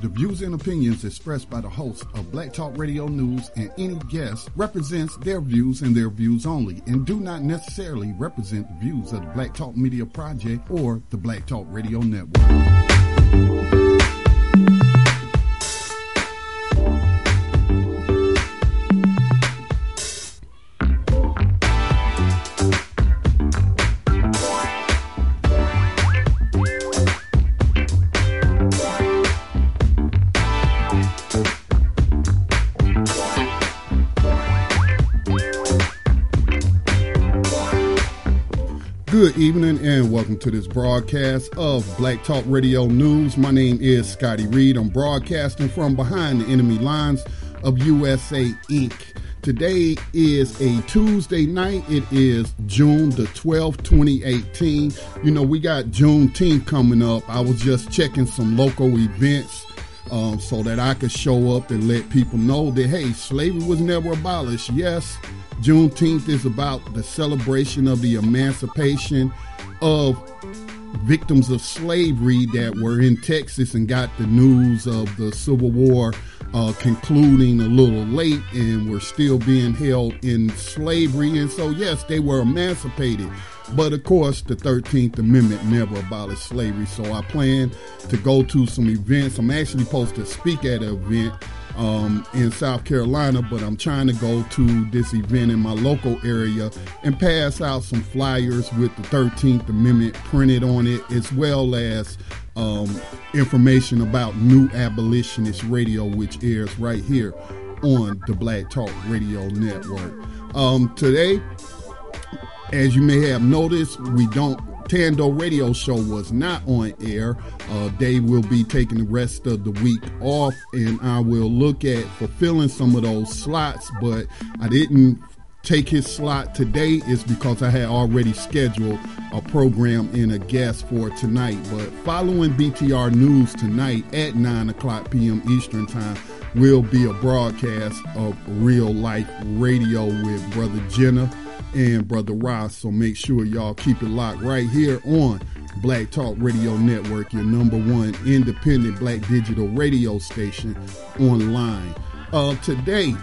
The views and opinions expressed by the hosts of Black Talk Radio News and any guest represents their views and their views only and do not necessarily represent the views of the Black Talk Media Project or the Black Talk Radio Network. Good evening and welcome to this broadcast of Black Talk Radio News. My name is Scotty Reed. I'm broadcasting from behind the enemy lines of USA Inc. Today is a Tuesday night. It is June the 12th, 2018. You know, we got Juneteenth coming up. I was just checking some local events um, so that I could show up and let people know that, hey, slavery was never abolished. Yes, Juneteenth is about the celebration of the emancipation of victims of slavery that were in Texas and got the news of the Civil War uh, concluding a little late and were still being held in slavery. And so, yes, they were emancipated. But of course, the 13th Amendment never abolished slavery. So I plan to go to some events. I'm actually supposed to speak at an event um, in South Carolina, but I'm trying to go to this event in my local area and pass out some flyers with the 13th Amendment printed on it, as well as um, information about New Abolitionist Radio, which airs right here on the Black Talk Radio Network. Um, today, as you may have noticed, we don't Tando radio show was not on air. Uh, Dave will be taking the rest of the week off, and I will look at fulfilling some of those slots. But I didn't take his slot today is because I had already scheduled a program and a guest for tonight. But following BTR News tonight at 9 o'clock p.m. Eastern Time will be a broadcast of real life radio with Brother Jenna and Brother Ross. So make sure y'all keep it locked right here on Black Talk Radio Network, your number one independent black digital radio station online. Uh, today,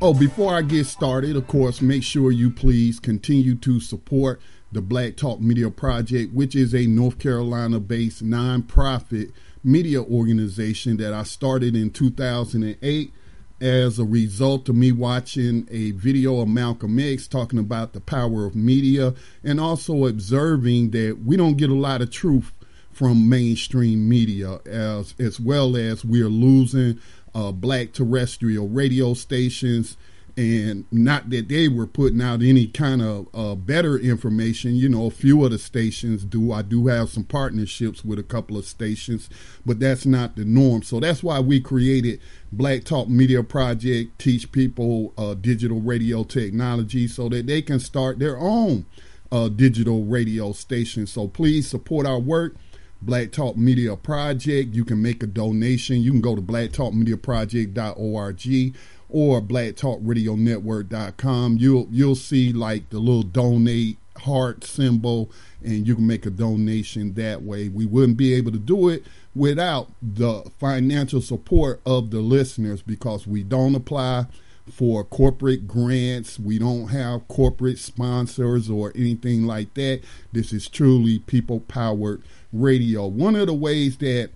oh, before I get started, of course, make sure you please continue to support the Black Talk Media Project, which is a North Carolina based nonprofit media organization that I started in 2008 as a result of me watching a video of Malcolm X talking about the power of media and also observing that we don't get a lot of truth from mainstream media as as well as we're losing uh, black terrestrial radio stations and not that they were putting out any kind of uh, better information. You know, a few of the stations do. I do have some partnerships with a couple of stations, but that's not the norm. So that's why we created Black Talk Media Project, teach people uh, digital radio technology so that they can start their own uh, digital radio station. So please support our work. Black Talk Media Project. You can make a donation. You can go to blacktalkmediaproject.org or blacktalkradionetwork.com. You'll you'll see like the little donate heart symbol and you can make a donation that way. We wouldn't be able to do it without the financial support of the listeners because we don't apply for corporate grants. We don't have corporate sponsors or anything like that. This is truly people powered radio. One of the ways that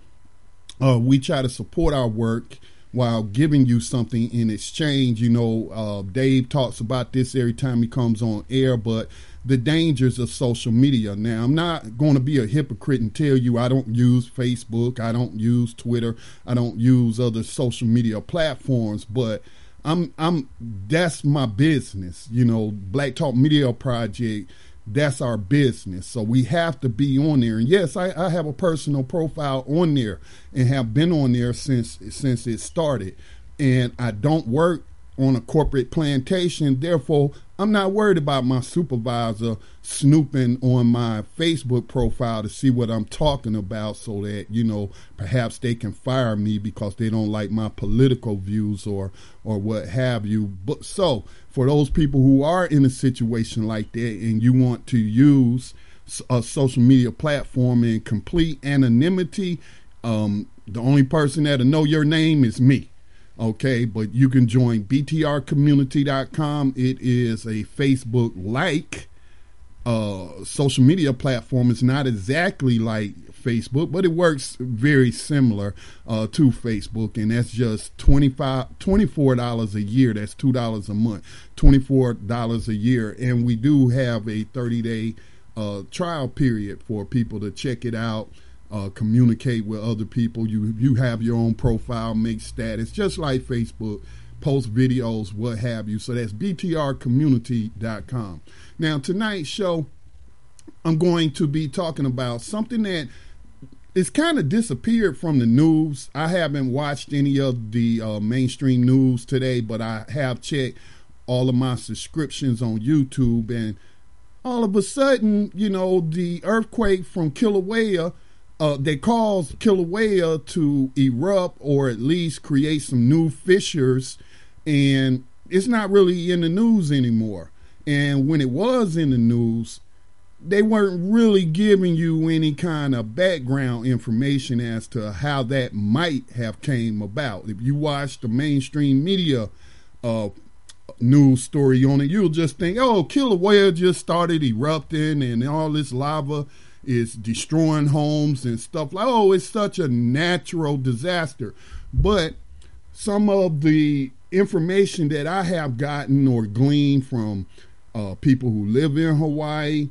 uh, we try to support our work while giving you something in exchange. You know, uh, Dave talks about this every time he comes on air, but the dangers of social media. Now, I'm not going to be a hypocrite and tell you I don't use Facebook, I don't use Twitter, I don't use other social media platforms, but I'm I'm that's my business. You know, Black Talk Media Project that's our business. So we have to be on there. And yes, I, I, have a personal profile on there and have been on there since since it started. And I don't work on a corporate plantation. Therefore, I'm not worried about my supervisor snooping on my Facebook profile to see what I'm talking about so that, you know, perhaps they can fire me because they don't like my political views or or what have you. But so, for those people who are in a situation like that and you want to use a social media platform in complete anonymity, um, the only person that'll know your name is me. Okay, but you can join btrcommunity.com. It is a Facebook like uh, social media platform. It's not exactly like Facebook, but it works very similar uh, to Facebook, and that's just 25 $24 a year. That's $2 a month, $24 a year. And we do have a 30 day uh, trial period for people to check it out uh, communicate with other people. You you have your own profile, make status, just like Facebook, post videos, what have you. So that's btrcommunity.com. Now tonight's show, I'm going to be talking about something that it's kind of disappeared from the news. I haven't watched any of the uh, mainstream news today, but I have checked all of my subscriptions on YouTube and all of a sudden, you know, the earthquake from Kilauea uh, they caused Kilauea to erupt or at least create some new fissures, and it's not really in the news anymore. And when it was in the news, they weren't really giving you any kind of background information as to how that might have came about. If you watch the mainstream media uh, news story on it, you'll just think, "Oh, Kilauea just started erupting and all this lava." Is destroying homes and stuff like oh it's such a natural disaster. But some of the information that i have gotten or gleaned from uh, people who live in hawaii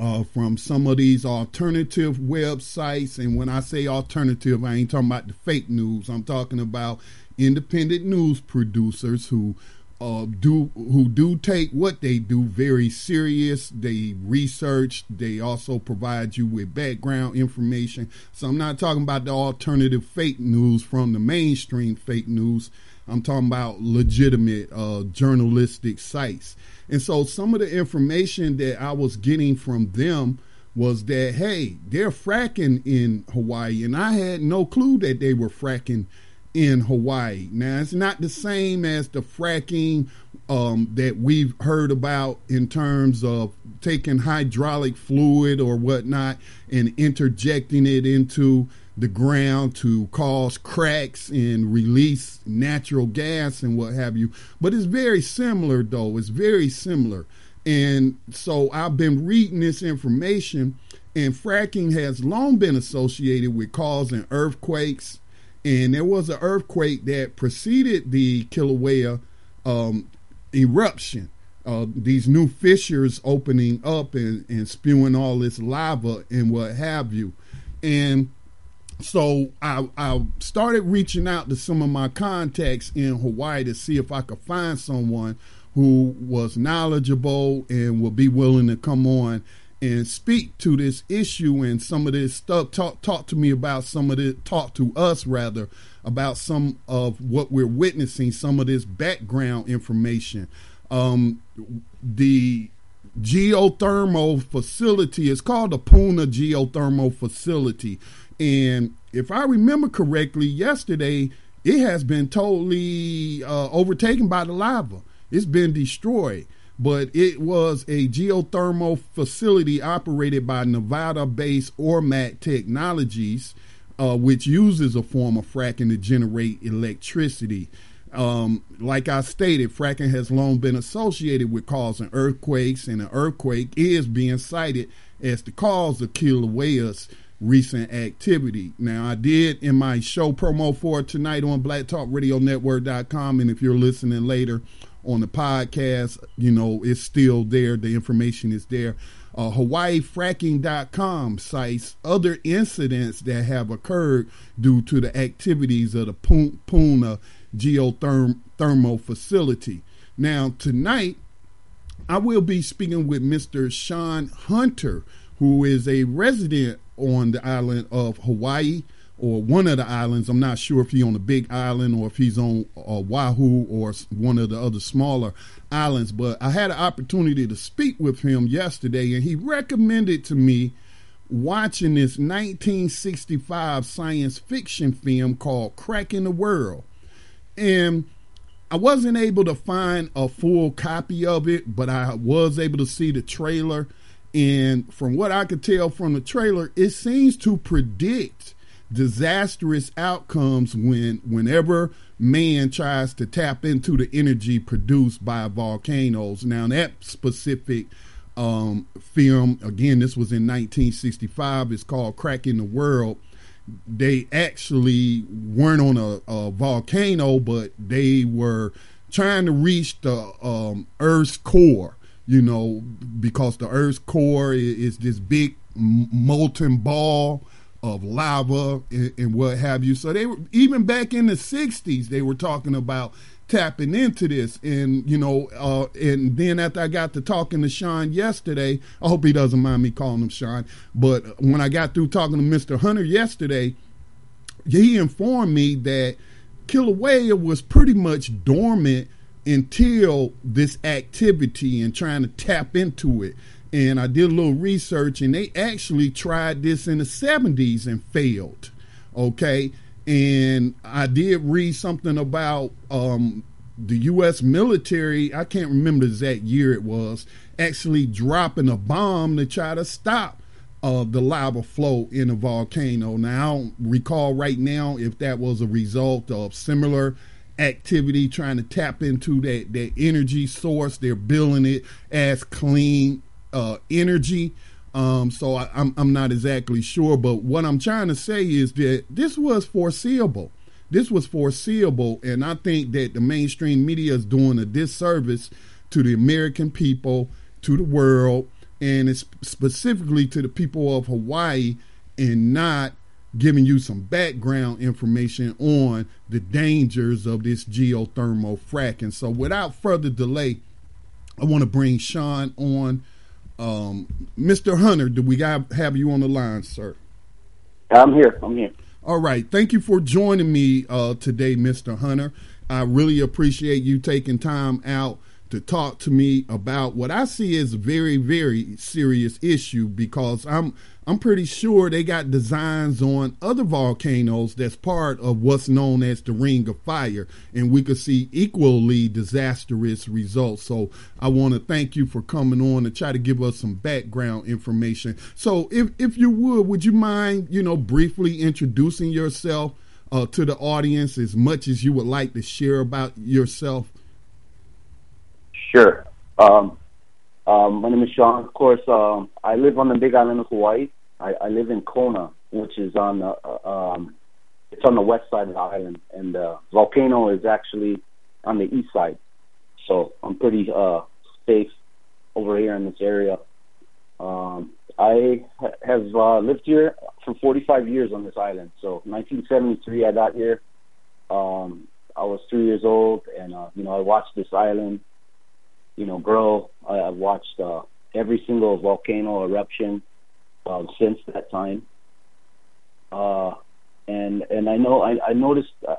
uh, from some of these alternative websites and when i say alternative i ain't talking about the fake news. I'm talking about independent news producers who uh, do who do take what they do very serious. They research. They also provide you with background information. So I'm not talking about the alternative fake news from the mainstream fake news. I'm talking about legitimate uh, journalistic sites. And so some of the information that I was getting from them was that hey, they're fracking in Hawaii, and I had no clue that they were fracking in Hawaii. Now, it's not the same as the fracking um, that we've heard about in terms of taking hydraulic fluid or whatnot and interjecting it into the ground to cause cracks and release natural gas and what have you. But it's very similar, though. It's very similar. And so I've been reading this information, and fracking has long been associated with causing earthquakes and there was an earthquake that preceded the Kilauea um, eruption. Uh, these new fissures opening up and, and spewing all this lava and what have you. And so I, I started reaching out to some of my contacts in Hawaii to see if I could find someone who was knowledgeable and would be willing to come on and speak to this issue and some of this stuff. Talk talk to me about some of it. Talk to us rather about some of what we're witnessing. Some of this background information. Um, the geothermal facility is called the Puna Geothermal Facility, and if I remember correctly, yesterday it has been totally uh, overtaken by the lava. It's been destroyed but it was a geothermal facility operated by Nevada based Ormat Technologies, uh, which uses a form of fracking to generate electricity. um, like I stated, fracking has long been associated with causing earthquakes, and an earthquake is being cited as the cause of Kilauea's recent activity. Now, I did in my show promo for tonight on blacktalkradionetwork.com, and if you're listening later on the podcast, you know, it's still there. The information is there. Uh, HawaiiFracking.com cites other incidents that have occurred due to the activities of the Puna geothermal facility. Now, tonight, I will be speaking with Mr. Sean Hunter, who is a resident on the island of Hawaii or one of the islands. I'm not sure if he's on a big island or if he's on uh, Oahu or one of the other smaller islands. But I had an opportunity to speak with him yesterday, and he recommended to me watching this 1965 science fiction film called Cracking the World. And I wasn't able to find a full copy of it, but I was able to see the trailer. And from what I could tell from the trailer, it seems to predict disastrous outcomes when whenever man tries to tap into the energy produced by volcanoes. Now that specific um, film, again, this was in 1965. It's called Cracking the World they actually weren't on a, a, volcano, but they were trying to reach the um, Earth's core. You know, because the Earth's core is, is this big molten ball of lava and, and, what have you. So they were even back in the '60s, they were talking about tapping into this. And, you know, uh, and then after I got to talking to Sean yesterday, I hope he doesn't mind me calling him Sean, but when I got through talking to Mr. Hunter yesterday, he informed me that Kilauea was pretty much dormant until this activity and trying to tap into it. And I did a little research, and they actually tried this in the 70s and failed. Okay and I did read something about um, the U.S. military. I can't remember the exact year it was actually dropping a bomb to try to stop uh, the lava flow in a volcano. Now, I don't recall right now if that was a result of similar activity trying to tap into that, that energy source. They're billing it as clean uh, energy. Um, so I, I'm I'm not exactly sure, but what I'm trying to say is that this was foreseeable. This was foreseeable, and I think that the mainstream media is doing a disservice to the American people, to the world, and it's specifically to the people of Hawaii, in not giving you some background information on the dangers of this geothermal fracking. So, without further delay, I want to bring Sean on um, Mr. Hunter, do we got, have you on the line, sir? I'm here. I'm here. All right. Thank you for joining me uh, today, Mr. Hunter. I really appreciate you taking time out to talk to me about what I see as a very, very serious issue because I'm I'm pretty sure they got designs on other volcanoes that's part of what's known as the Ring of Fire, and we could see equally disastrous results. So I want to thank you for coming on and try to give us some background information. So if if you would, would you mind, you know, briefly introducing yourself uh, to the audience as much as you would like to share about yourself? Sure. Um, um, my name is Sean. Of course, um, I live on the Big Island of Hawaii. I, I live in Kona, which is on the uh, um, it's on the west side of the island, and the volcano is actually on the east side. So I'm pretty uh, safe over here in this area. Um, I ha- have uh, lived here for 45 years on this island. So 1973, I got here. Um, I was three years old, and uh, you know I watched this island you know, grow. I, I've watched uh, every single volcano eruption uh, since that time. Uh, and and I know I, I noticed uh,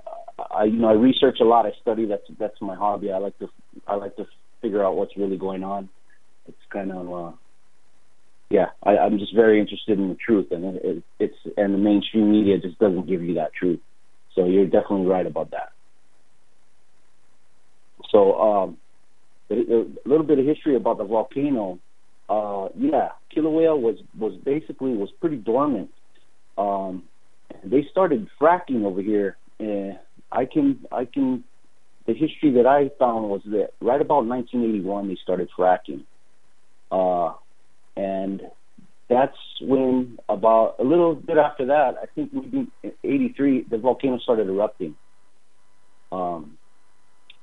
I you know I research a lot. I study. That's that's my hobby. I like to I like to figure out what's really going on. It's kind of uh, yeah. I, I'm just very interested in the truth, and it, it, it's and the mainstream media just doesn't give you that truth. So you're definitely right about that. So um, a, little bit of history about the volcano. Uh, yeah, Kilauea was was basically was pretty dormant. Um, they started fracking over here, and I can I can the history that I found was that right about 1981 they started fracking, uh, and that's when about a little bit after that, I think maybe 83, the volcano started erupting. Um,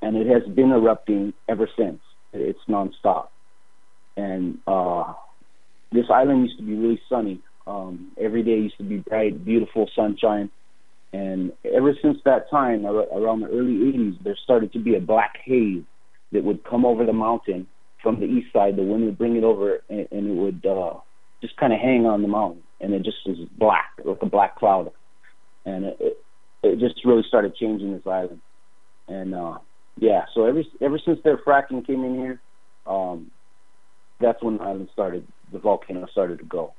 and it has been erupting ever since. It's nonstop. And uh, this island used to be really sunny. Um, every day used to be bright, beautiful sunshine. And ever since that time, around the early 80s, there started to be a black haze that would come over the mountain from the east side. The wind would bring it over, and, and it would uh, just kind of hang on the mountain, and it just was black, like a black cloud. And it, it, just really started changing this island. And uh, yeah, so ever ever since their fracking came in here, um, that's when the island started. The volcano started to go.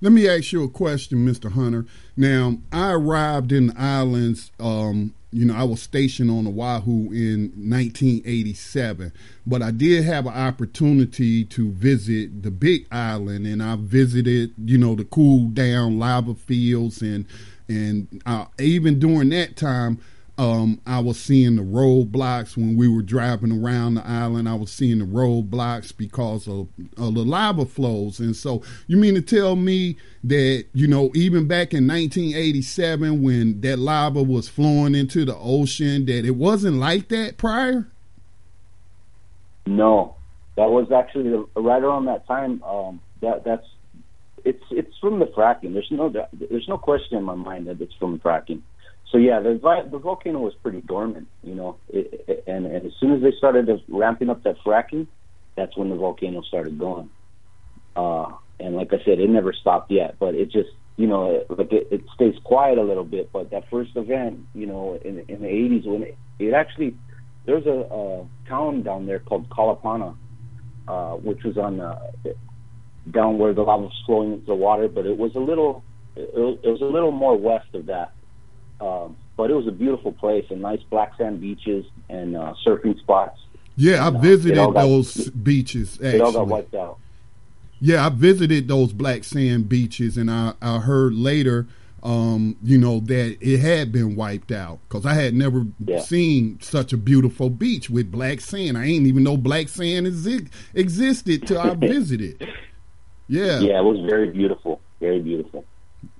Let me ask you a question, Mr. Hunter. Now, I arrived in the islands. Um, you know, I was stationed on Oahu in 1987, but I did have an opportunity to visit the Big Island, and I visited, you know, the cool down lava fields, and and uh, even during that time, um, I was seeing the roadblocks when we were driving around the island. I was seeing the roadblocks because of, of, the lava flows. And so, you mean to tell me that, you know, even back in 1987, when that lava was flowing into the ocean, that it wasn't like that prior? No, that was actually right around that time. Um, that that's it's it's from the fracking. There's no there's no question in my mind that it's from fracking so yeah, the the volcano was pretty dormant, you know, it, it, and, and as soon as they started ramping up that fracking, that's when the volcano started going. Uh, and like I said, it never stopped yet, but it just, you know, it, like it, it stays quiet a little bit. But that first event, you know, in in the 80s when it, it actually there's a, a town down there called Kalapana, uh, which was on uh, down where the lava was flowing into the water, but it was a little it, it was a little more west of that um, but it was a beautiful place and nice black sand beaches and uh, surfing spots. Yeah, and, I uh, visited uh, those got, beaches. Actually. It all got wiped out. Yeah, I visited those black sand beaches, and I, I heard later, um, you know, that it had been wiped out because I had never yeah. seen such a beautiful beach with black sand. I ain't even know black sand exi- existed till I visited. Yeah, yeah, it was very beautiful, very beautiful.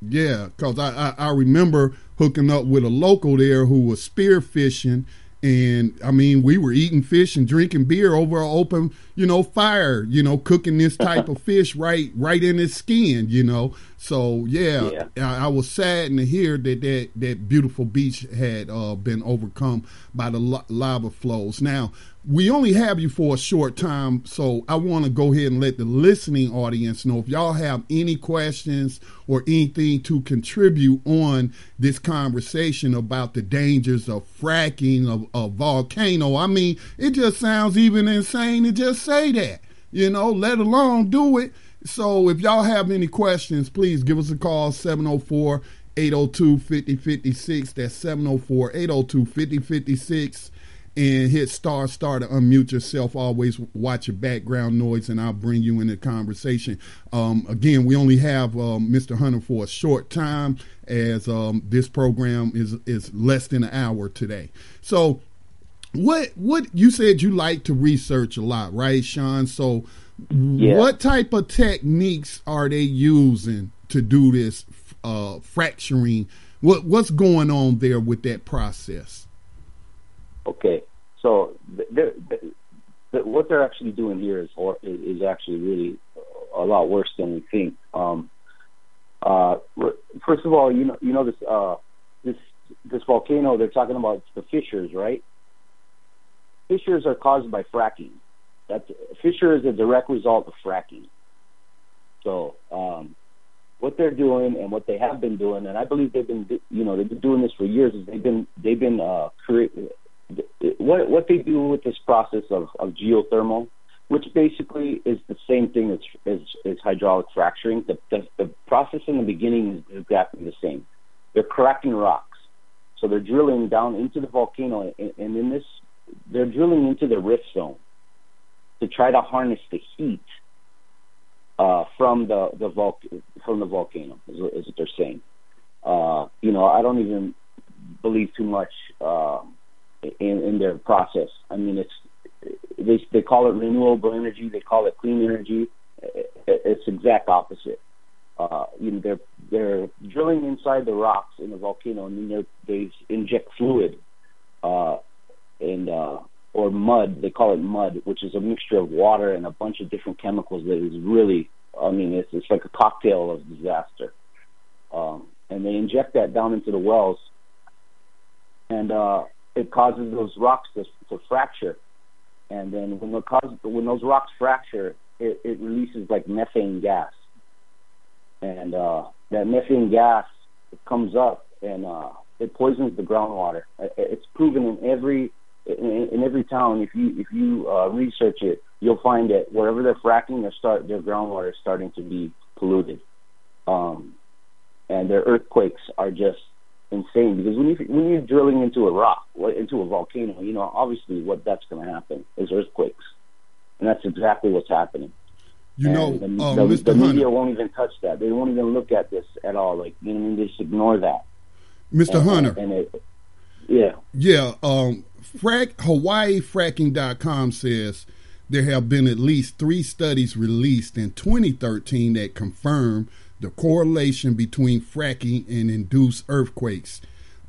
Yeah, because I, I, I remember hooking up with a local there who was spear fishing and I mean, we were eating fish and drinking beer over an open, you know, fire, you know, cooking this type of fish right, right in his skin, you know. So yeah, yeah. I, I, was saddened to hear that that, that beautiful beach had uh, been overcome by the lava flows. Now, we only have you for a short time, so I want to go ahead and let the listening audience know if y'all have any questions or anything to contribute on this conversation about the dangers of fracking of a volcano. I mean, it just sounds even insane to just say that, you know, let alone do it. So if y'all have any questions, please give us a call 704 802 5056. That's 704 802 5056 and hit star star to unmute yourself. Always watch your background noise, and I'll bring you in the conversation. Um, again, we only have um, Mr. Hunter for a short time, as um, this program is is less than an hour today. So, what what you said you like to research a lot, right, Sean? So, yeah. what type of techniques are they using to do this uh, fracturing? What what's going on there with that process? Okay, so they're, they're, what they're actually doing here is is actually really a lot worse than we think. Um, uh, first of all, you know you know this uh, this this volcano they're talking about the fissures, right? Fissures are caused by fracking. That fissure is a direct result of fracking. So um, what they're doing and what they have been doing, and I believe they've been, you know, they've been doing this for years. Is they've been they've been uh, what what they do with this process of, of geothermal, which basically is the same thing as as, as hydraulic fracturing. The, the the process in the beginning is exactly the same. They're cracking rocks, so they're drilling down into the volcano, and, and in this, they're drilling into the rift zone to try to harness the heat uh, from the the from the volcano, is, is what they're saying. Uh, you know, I don't even believe too much. Uh, in, in their process. I mean, it's they they call it renewable energy, they call it clean energy. It's exact opposite. Uh, you know, they're they're drilling inside the rocks in the volcano, and then they inject fluid, uh, and uh, or mud. They call it mud, which is a mixture of water and a bunch of different chemicals that is really, I mean, it's it's like a cocktail of disaster. Um, and they inject that down into the wells, and uh, it causes those rocks to, to fracture. And then when cause, when those rocks fracture, it, it releases like methane gas, and uh, that methane gas comes up and uh, it poisons the groundwater. It's proven in every in, in every town. If you if you uh, research it, you'll find that wherever they're fracking, their start their groundwater is starting to be polluted, um, and their earthquakes are just insane because when you when you're drilling into a rock, into a volcano, you know obviously what that's going to happen is earthquakes, and that's exactly what's happening. You know, the, uh, the, Mr. the media won't even touch that. They won't even look at this at all. Like you know, they just ignore that. Mr. And, Hunter, and it, yeah, yeah. Um, frack HawaiiFracking.com says there have been at least three studies released in 2013 that confirm the correlation between fracking and induced earthquakes.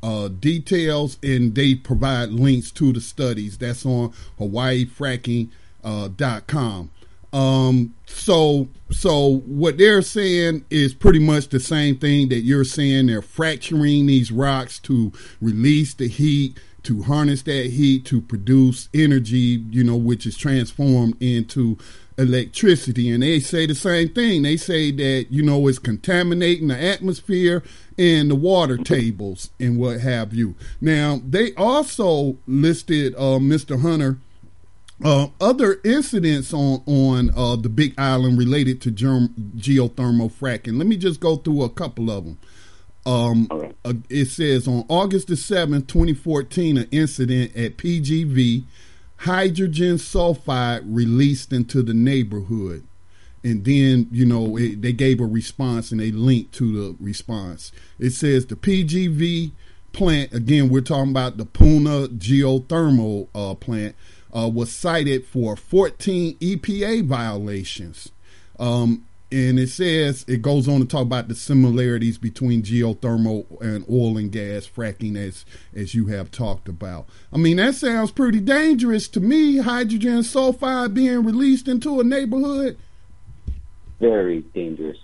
Uh, details and they provide links to the studies. That's on HawaiiFracking.com. Um, so, so what they're saying is pretty much the same thing that you're saying. They're fracturing these rocks to release the heat, to harness that heat, to produce energy, you know, which is transformed into electricity. And they say the same thing. They say that, you know, it's contaminating the atmosphere and the water tables and what have you. Now, they also listed uh, Mr. Hunter uh, other incidents on on uh, the Big Island related to germ- geothermal fracking. Let me just go through a couple of them. Um, right. uh, it says on August the seventh, twenty fourteen, an incident at PGV, hydrogen sulfide released into the neighborhood, and then you know it, they gave a response and they linked to the response. It says the PGV plant again. We're talking about the Puna geothermal uh, plant uh, was cited for 14 EPA violations. Um, and it says it goes on to talk about the similarities between geothermal and oil and gas fracking, as as you have talked about. I mean, that sounds pretty dangerous to me. Hydrogen sulfide being released into a neighborhood. very dangerous.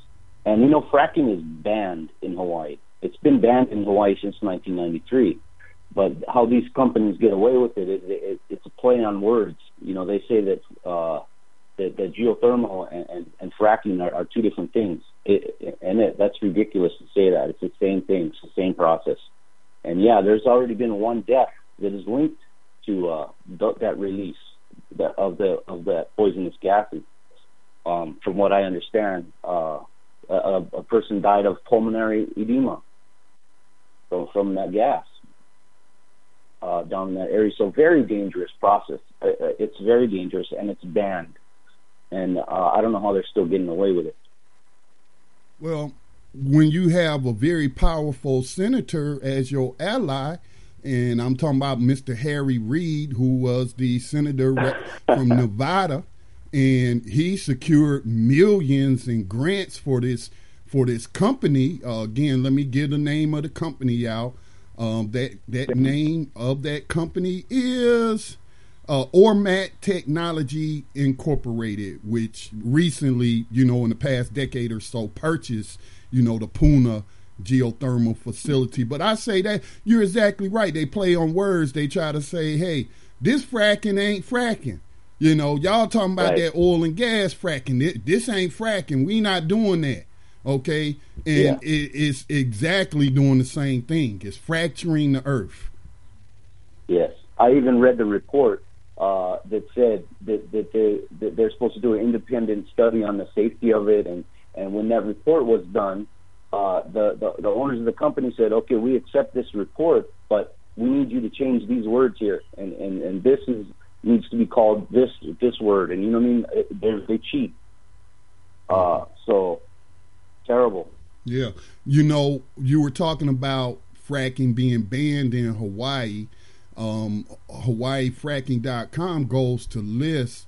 And you know, fracking is banned in Hawaii. It's been banned in Hawaii since 1993. But how these companies get away with it, it, it it's a play on words. You know, they say that uh, that geothermal and, and, and fracking are, are two different things, it, and it, that's ridiculous to say that. It's the same thing. It's the same process. And yeah, there's already been one death that is linked to uh, that release that, of the of that poisonous gases. Um, from what I understand, uh, a, a person died of pulmonary edema from, from that gas uh, down in that area. So very dangerous process. Uh, uh, it's very dangerous and it's banned. And uh, I don't know how they're still getting away with it. Well, when you have a very powerful senator as your ally, and I'm talking about Mr. Harry Reid, who was the senator from Nevada, and he secured millions in grants for this for this company. Uh, again, let me get the name of the company out. Um, that that name of that company is uh, Ormat Technology Incorporated, which recently, you know, in the past decade or so, purchased, you know, the Puna geothermal facility. But I say that you're exactly right. They play on words. They try to say, "Hey, this fracking ain't fracking." You know, y'all talking about Right. that oil and gas fracking. This, this ain't fracking. We not doing that. Okay, and Yeah. it, it's exactly doing the same thing. It's fracturing the earth. Yes, I even read the report uh, that said that, that, they, that they're supposed to do an independent study on the safety of it, and, and when that report was done, uh, the, the the owners of the company said, "Okay, we accept this report, but we need you to change these words here, and and, and this is needs to be called this this word." And you know what I mean? It- They they cheat. Uh, so terrible. Yeah. You know, you were talking about fracking being banned in Hawaii. Um, HawaiiFracking.com goes to list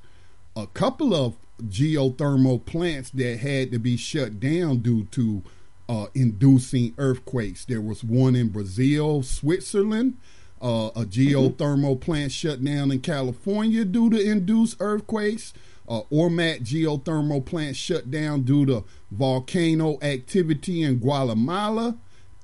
a couple of geothermal plants that had to be shut down due to uh, inducing earthquakes. There was one in Brazil, Switzerland, uh, a geothermal plant shut down in California due to induced earthquakes. Uh, Ormat geothermal plant shut down due to volcano activity in Guatemala.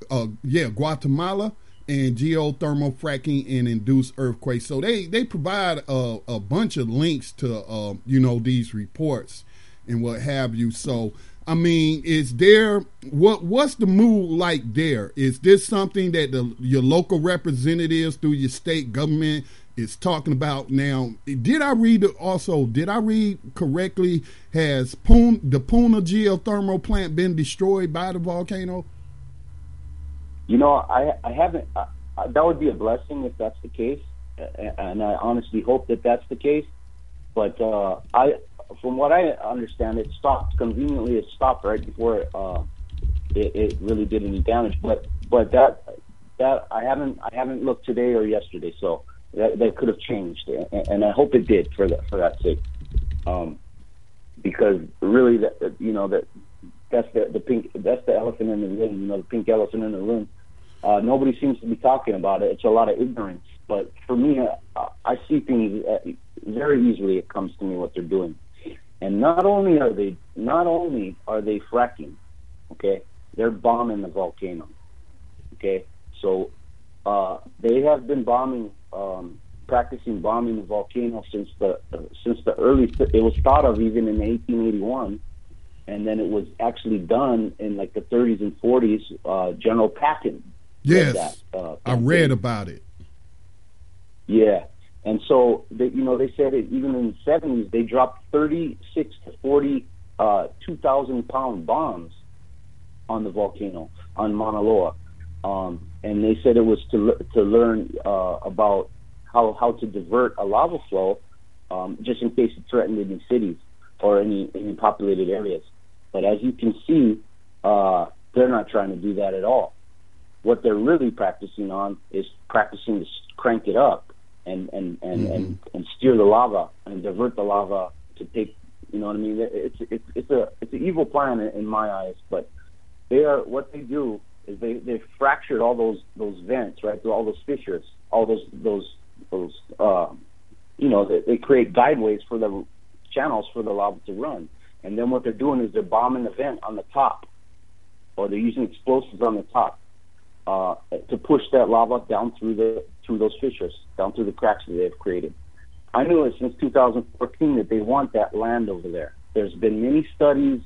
Uh, yeah, Guatemala and geothermal fracking and induced earthquakes. So they they provide a, a bunch of links to uh, you know these reports and what have you. So I mean, is there what what's the mood like there? Is this something that the your local representatives through your state government is talking about now? Did I read also? Did I read correctly? Has Puna, the Puna geothermal plant been destroyed by the volcano? You know, I I haven't. I, that would be a blessing if that's the case, and I honestly hope that that's the case. But uh, I from what I understand, it stopped conveniently. It stopped right before uh, it, it really did any damage. But but that that I haven't I haven't looked today or yesterday, so that, that could have changed, and, and I hope it did for that for that sake. Um, because really, that you know that that's the the pink that's the elephant in the room. You know, the pink elephant in the room. Uh, nobody seems to be talking about it. It's a lot of ignorance. But for me, uh, I see things uh, very easily. It comes to me what they're doing. And not only are they not only are they fracking, okay, they're bombing the volcano. Okay, so uh, they have been bombing, um, practicing bombing the volcano since the uh, since the early. It was thought of even in 1881, and then it was actually done in like the 30s and 40s. Uh, General Patton. Yes, that, uh, I read about it. Yeah, and so, they, you know, they said it, even in the 70s, they dropped 36 to 40 uh, 2,000 pound bombs on the volcano, on Mauna Loa. Um, and they said it was to, to learn uh, about how, how to divert a lava flow um, just in case it threatened any cities or any, any populated areas. But as you can see, uh, they're not trying to do that at all. What they're really practicing on is practicing to crank it up and and and, mm-hmm. and and steer the lava and divert the lava to take you know what I mean it's it's it's a it's an evil plan in, in my eyes but they are what they do is they they fractured all those those vents right through all those fissures all those those those uh, you know they, they create guideways for the channels for the lava to run and then what they're doing is they're bombing the vent on the top or they're using explosives on the top uh, to push that lava down through the through those fissures, down through the cracks that they've created. I knew it since 2014 that they want that land over there. There's been many studies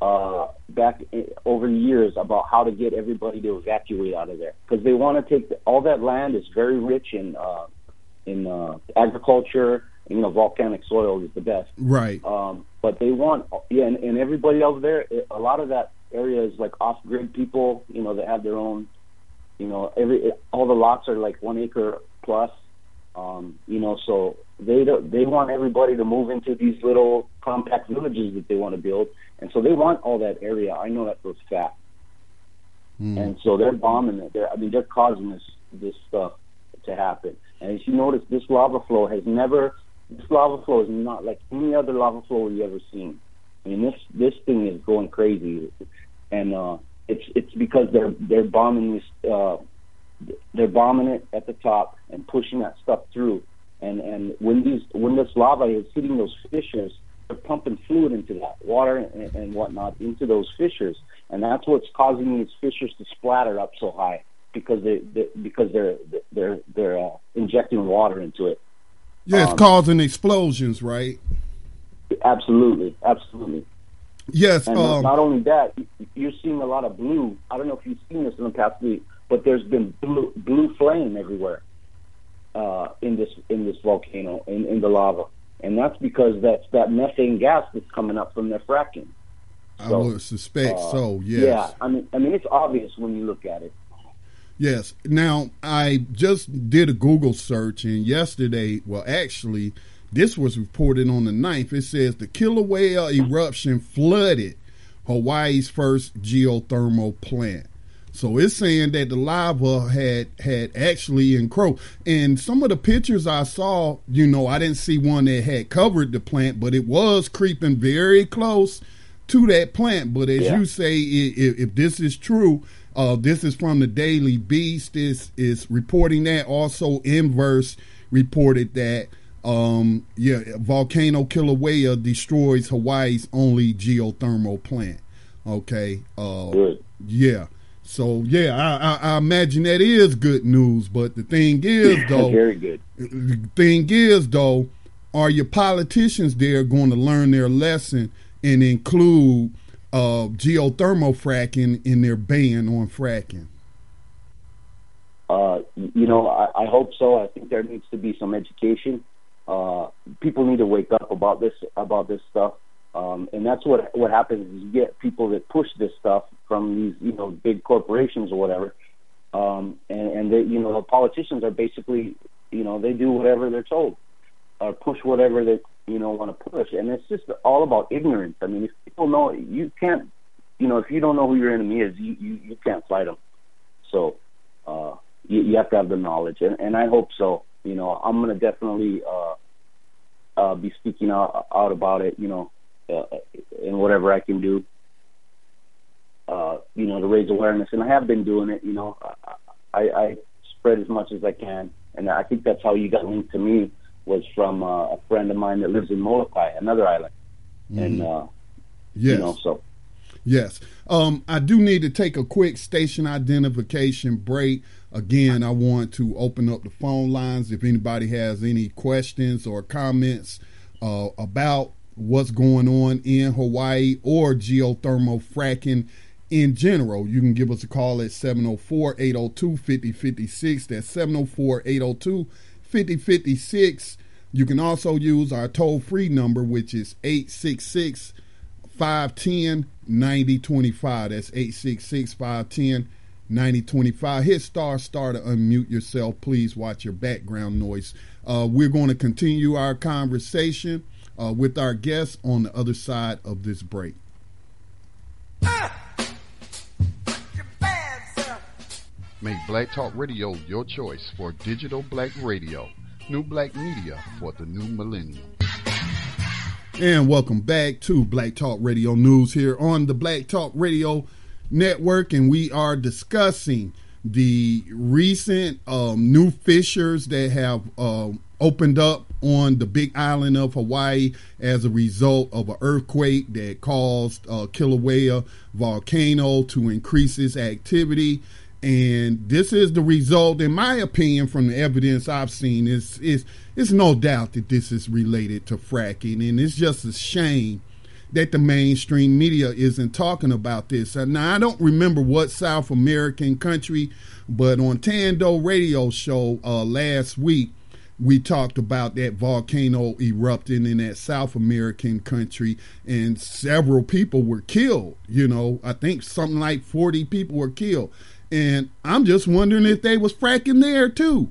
uh, back in, over the years about how to get everybody to evacuate out of there because they want to take the, all that land is very rich in uh, in uh, agriculture. You know, volcanic soil is the best. Right. Um, but they want yeah, and, and everybody over there. A lot of that area is like off-grid people. You know, that have their own you know, every all the lots are like one acre plus. Um, you know, so they they want everybody to move into these little compact villages that they want to build, and so they want all that area. I know that for a fact. Mm. And so they're bombing it. They're, I mean, they're causing this this stuff to happen. And as you notice, this lava flow has never. This lava flow is not like any other lava flow you've ever seen. I mean, this this thing is going crazy, and uh, it's it's because they're they're bombing this uh, they're bombing it at the top and pushing that stuff through. And and when these when this lava is hitting those fissures, they're pumping fluid into that water and, and whatnot into those fissures, and that's what's causing these fissures to splatter up so high because they, they because they're they're they're uh, injecting water into it. Yeah, it's um, causing explosions, right? Absolutely, absolutely. Yes. And um, not only that, you're seeing a lot of blue. I don't know if you've seen this in the past week, but there's been blue, blue flame everywhere uh, in this in this volcano in, in the lava, and that's because that's that methane gas that's coming up from their fracking. So, I would suspect uh, so. Yes. Yeah. I mean, I mean, it's obvious when you look at it. Yes. Now, I just did a Google search, and yesterday, well, actually, this was reported on the 9th. It says the Kilauea eruption flooded Hawaii's first geothermal plant. So it's saying that the lava had had actually encroached. And some of the pictures I saw, you know, I didn't see one that had covered the plant, but it was creeping very close to that plant. But as yeah. you say, if, if, this is true, uh, this is from the Daily Beast. Is is reporting that also Inverse reported that um, yeah, volcano Kilauea destroys Hawaii's only geothermal plant. Okay. Uh, Good. Yeah. So yeah, I, I, I, imagine that is good news. But the thing is, though, very good. The thing is, though, are your politicians there going to learn their lesson and include uh, geothermal fracking in their ban on fracking? Uh, you know, I, I, hope so. I think there needs to be some education. Uh, people need to wake up about this about this stuff. Um, and that's what what happens is you get people that push this stuff from these you know big corporations or whatever, um, and and they you know the politicians are basically you know they do whatever they're told, or push whatever they you know want to push, and it's just all about ignorance. I mean, if people know you can't, you know, if you don't know who your enemy is, you you, you can't fight them. So uh, you, you have to have the knowledge, and, and I hope so. You know, I'm gonna definitely uh, uh, be speaking out, out about it. You know uh, in whatever I can do, uh, you know, to raise awareness. And I have been doing it. You know, I, I spread as much as I can, and I think that's how you got linked to me was from uh, a friend of mine that lives in Molokai, another island, mm-hmm. and uh, yes. you know, so. Yes. Um, I do need to take a quick station identification break. Again, I want to open up the phone lines if anybody has any questions or comments uh, about what's going on in Hawaii or geothermal fracking in general. You can give us a call at 704 802 5056. That's 704 802 5056. You can also use our toll free number, which is 866 510 9025. That's 866 510 9025. Hit star star to unmute yourself. Please watch your background noise. Uh, we're going to continue our conversation uh, with our guests on the other side of this break. Make Black Talk Radio your choice for digital black radio. New black media for the new millennium. And welcome back to Black Talk Radio News here on the Black Talk Radio Network. And we are discussing the recent um, new fissures that have uh, opened up on the big island of Hawaii as a result of an earthquake that caused uh, Kilauea volcano to increase its activity. And this is the result, in my opinion, from the evidence I've seen. Is is it's no doubt that this is related to fracking, and it's just a shame that the mainstream media isn't talking about this. Now I don't remember what South American country, but on Tando Radio show uh, last week, we talked about that volcano erupting in that South American country, and several people were killed. You know, I think something like 40 people were killed. And I'm just wondering if they was fracking there too.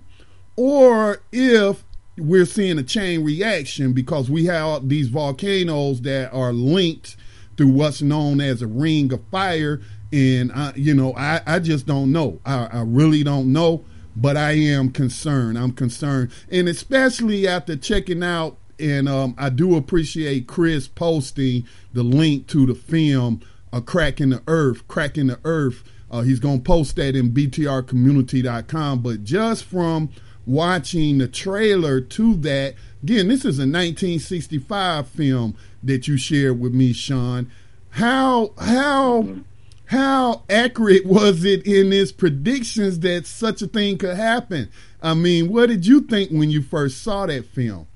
Or if we're seeing a chain reaction because we have these volcanoes that are linked through what's known as a ring of fire. And, I, you know, I, I just don't know. I, I really don't know but I am concerned. I'm concerned, and especially after checking out. And um, I do appreciate Chris posting the link to the film "A Crack in the Earth." Crack in the Earth. Uh, he's gonna post that in btrcommunity.com. But just from watching the trailer to that, again, this is a 1965 film that you shared with me, Sean. How how how accurate was it in his predictions that such a thing could happen? I mean, what did you think when you first saw that film?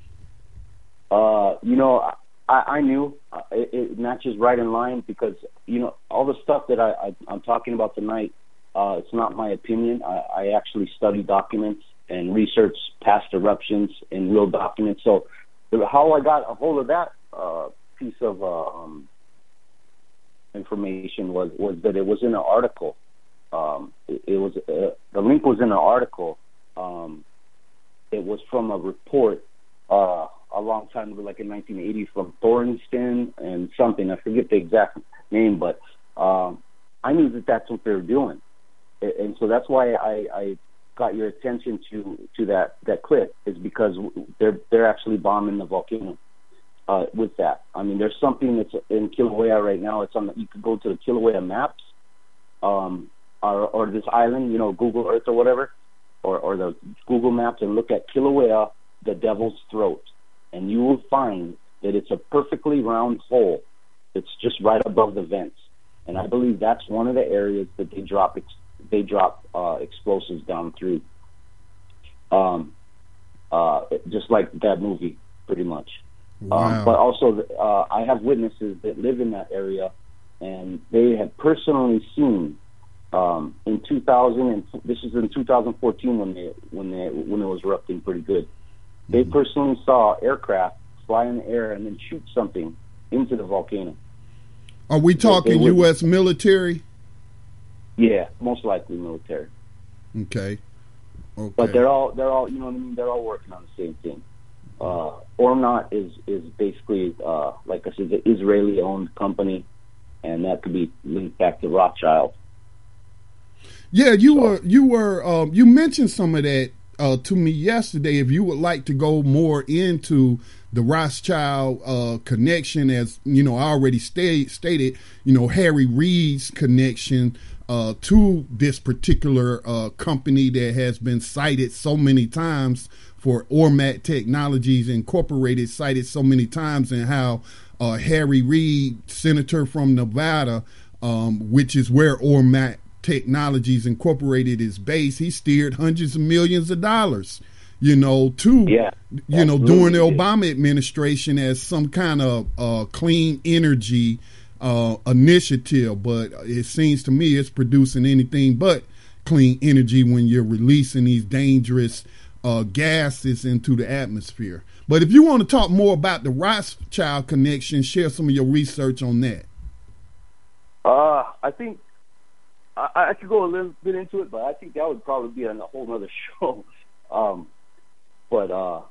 Uh, you know, I, I knew it, it matches right in line because you know all the stuff that I, I I'm talking about tonight. Uh, it's not my opinion. I, I actually study documents and research past eruptions in real documents. So, how I got a hold of that uh, piece of uh, um, information was was that it was in an article. Um, it, it was uh, the link was in an article. Um, it was from a report uh, a long time ago, like in 1980, from Thorsten and something. I forget the exact name, but um, I knew that that's what they were doing. and so that's why I, I got your attention to to that that clip is because they're they're actually bombing the volcano uh, with that. I mean, there's something that's in Kilauea right now. It's on. The, you could go to the Kilauea maps, um, or or this island, you know, Google Earth or whatever, or or the Google Maps, and look at Kilauea, the Devil's Throat, and you will find that it's a perfectly round hole. It's just right above the vents, and I believe that's one of the areas that they drop ex- they drop uh, explosives down through. Um, uh, just like that movie, pretty much. Um, wow. Um, but also, uh, I have witnesses that live in that area, and they have personally seen um, in 2000, and this is in 2014 when they when they when it was erupting pretty good. They personally saw aircraft fly in the air and then shoot something into the volcano. Are we talking U.S. military? Yeah, most likely military. Okay. Okay. But they're all they're all you know what I mean. They're all working on the same thing. Uh, Ormat is is basically uh, like I said, the Israeli owned company, and that could be linked back to Rothschild. Yeah, you so. were you were um, you mentioned some of that uh, to me yesterday. If you would like to go more into the Rothschild uh, connection, as you know, I already stated, you know, Harry Reid's connection uh, to this particular uh, company that has been cited so many times for Ormat Technologies Incorporated, cited so many times, and how uh, Harry Reid, senator from Nevada, um, which is where Ormat Technologies Incorporated is based, he steered hundreds of millions of dollars, you know, to, yeah, you know, during the Obama administration as some kind of uh, clean energy uh, initiative. But it seems to me it's producing anything but clean energy when you're releasing these dangerous uh, gases into the atmosphere. But if you want to talk more about the Rothschild connection, share some of your research on that. Uh, I think I, I could go a little bit into it, but I think that would probably be on a whole other show. Um, but uh,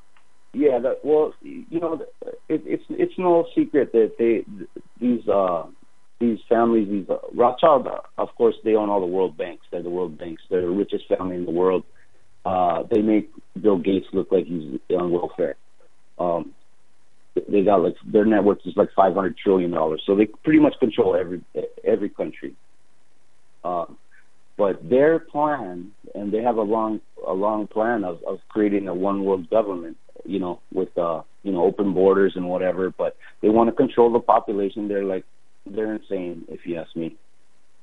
yeah, that, well, you know, it, it's it's no secret that they these uh, these families, these uh, Rothschild, of course, they own all the world banks. They're the world banks. They're the richest family in the world. Uh, they make Bill Gates look like he's on welfare. Um, they got like their net worth is like five hundred trillion dollars, so they pretty much control every every country. Um, but their plan, and they have a long a long plan of of creating a one world government. You know, with uh, you know open borders and whatever. But they want to control the population. They're like they're insane, if you ask me.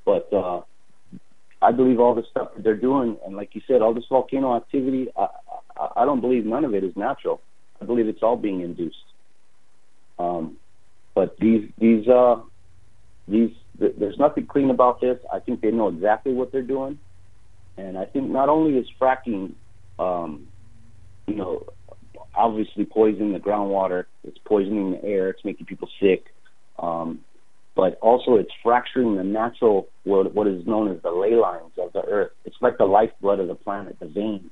But uh, I believe all the stuff that they're doing, and like you said, all this volcano activity, I, I, I don't believe none of it is natural. I believe it's all being induced. Um, but these these uh these th- there's nothing clean about this. I think they know exactly what they're doing, and I think not only is fracking, um, you know, obviously poisoning the groundwater, it's poisoning the air, it's making people sick. Um, but also it's fracturing the natural what, what is known as the ley lines of the earth. It's like the lifeblood of the planet, the veins,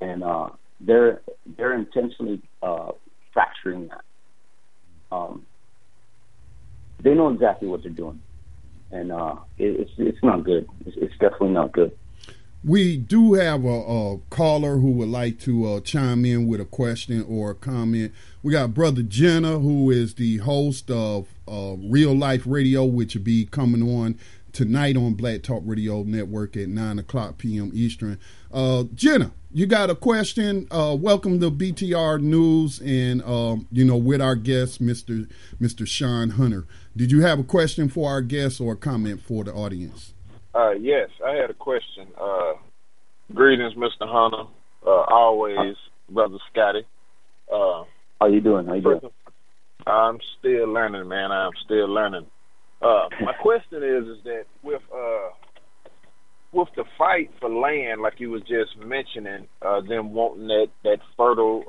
and uh, they're they're intentionally uh, fracturing that. Um, they know exactly what they're doing, and uh, it, it's it's not good. It's, it's definitely not good. We do have a, a, caller who would like to uh, chime in with a question or a comment. We got Brother Jenna, who is the host of uh, Real Life Radio, which will be coming on tonight on Black Talk Radio Network at 9 o'clock p.m. Eastern. Uh, Jenna, you got a question? Uh, welcome to BTR News, and um, you know, with our guest, Mr. Mr. Sean Hunter. Did you have a question for our guest or a comment for the audience? Uh, yes, I had a question. Uh, greetings, Mr. Hunter. Uh, always, brother Scotty. Uh, How you doing? How you doing? I'm still learning, man. I'm still learning. Uh, my question is, is that with uh, with the fight for land, like you was just mentioning, uh, them wanting that that fertile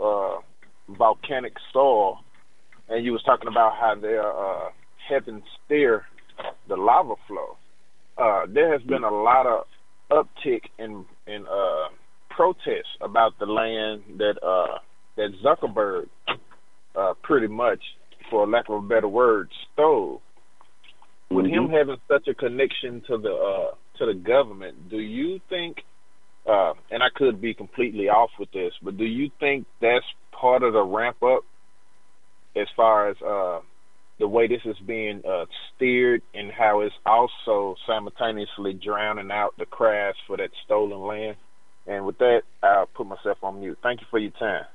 uh, volcanic soil, and you was talking about how they're uh, helping steer the lava flow uh, there has been a lot of uptick in in uh, protests about the land that uh, that Zuckerberg uh, pretty much, for lack of a better word, stole. With mm-hmm. him having such a connection to the uh, to the government, do you think? Uh, and I could be completely off with this, but do you think that's part of the ramp up as far as uh, the way this is being uh, steered and how it's also simultaneously drowning out the crash for that stolen land? And with that, I'll put myself on mute. Thank you for your time.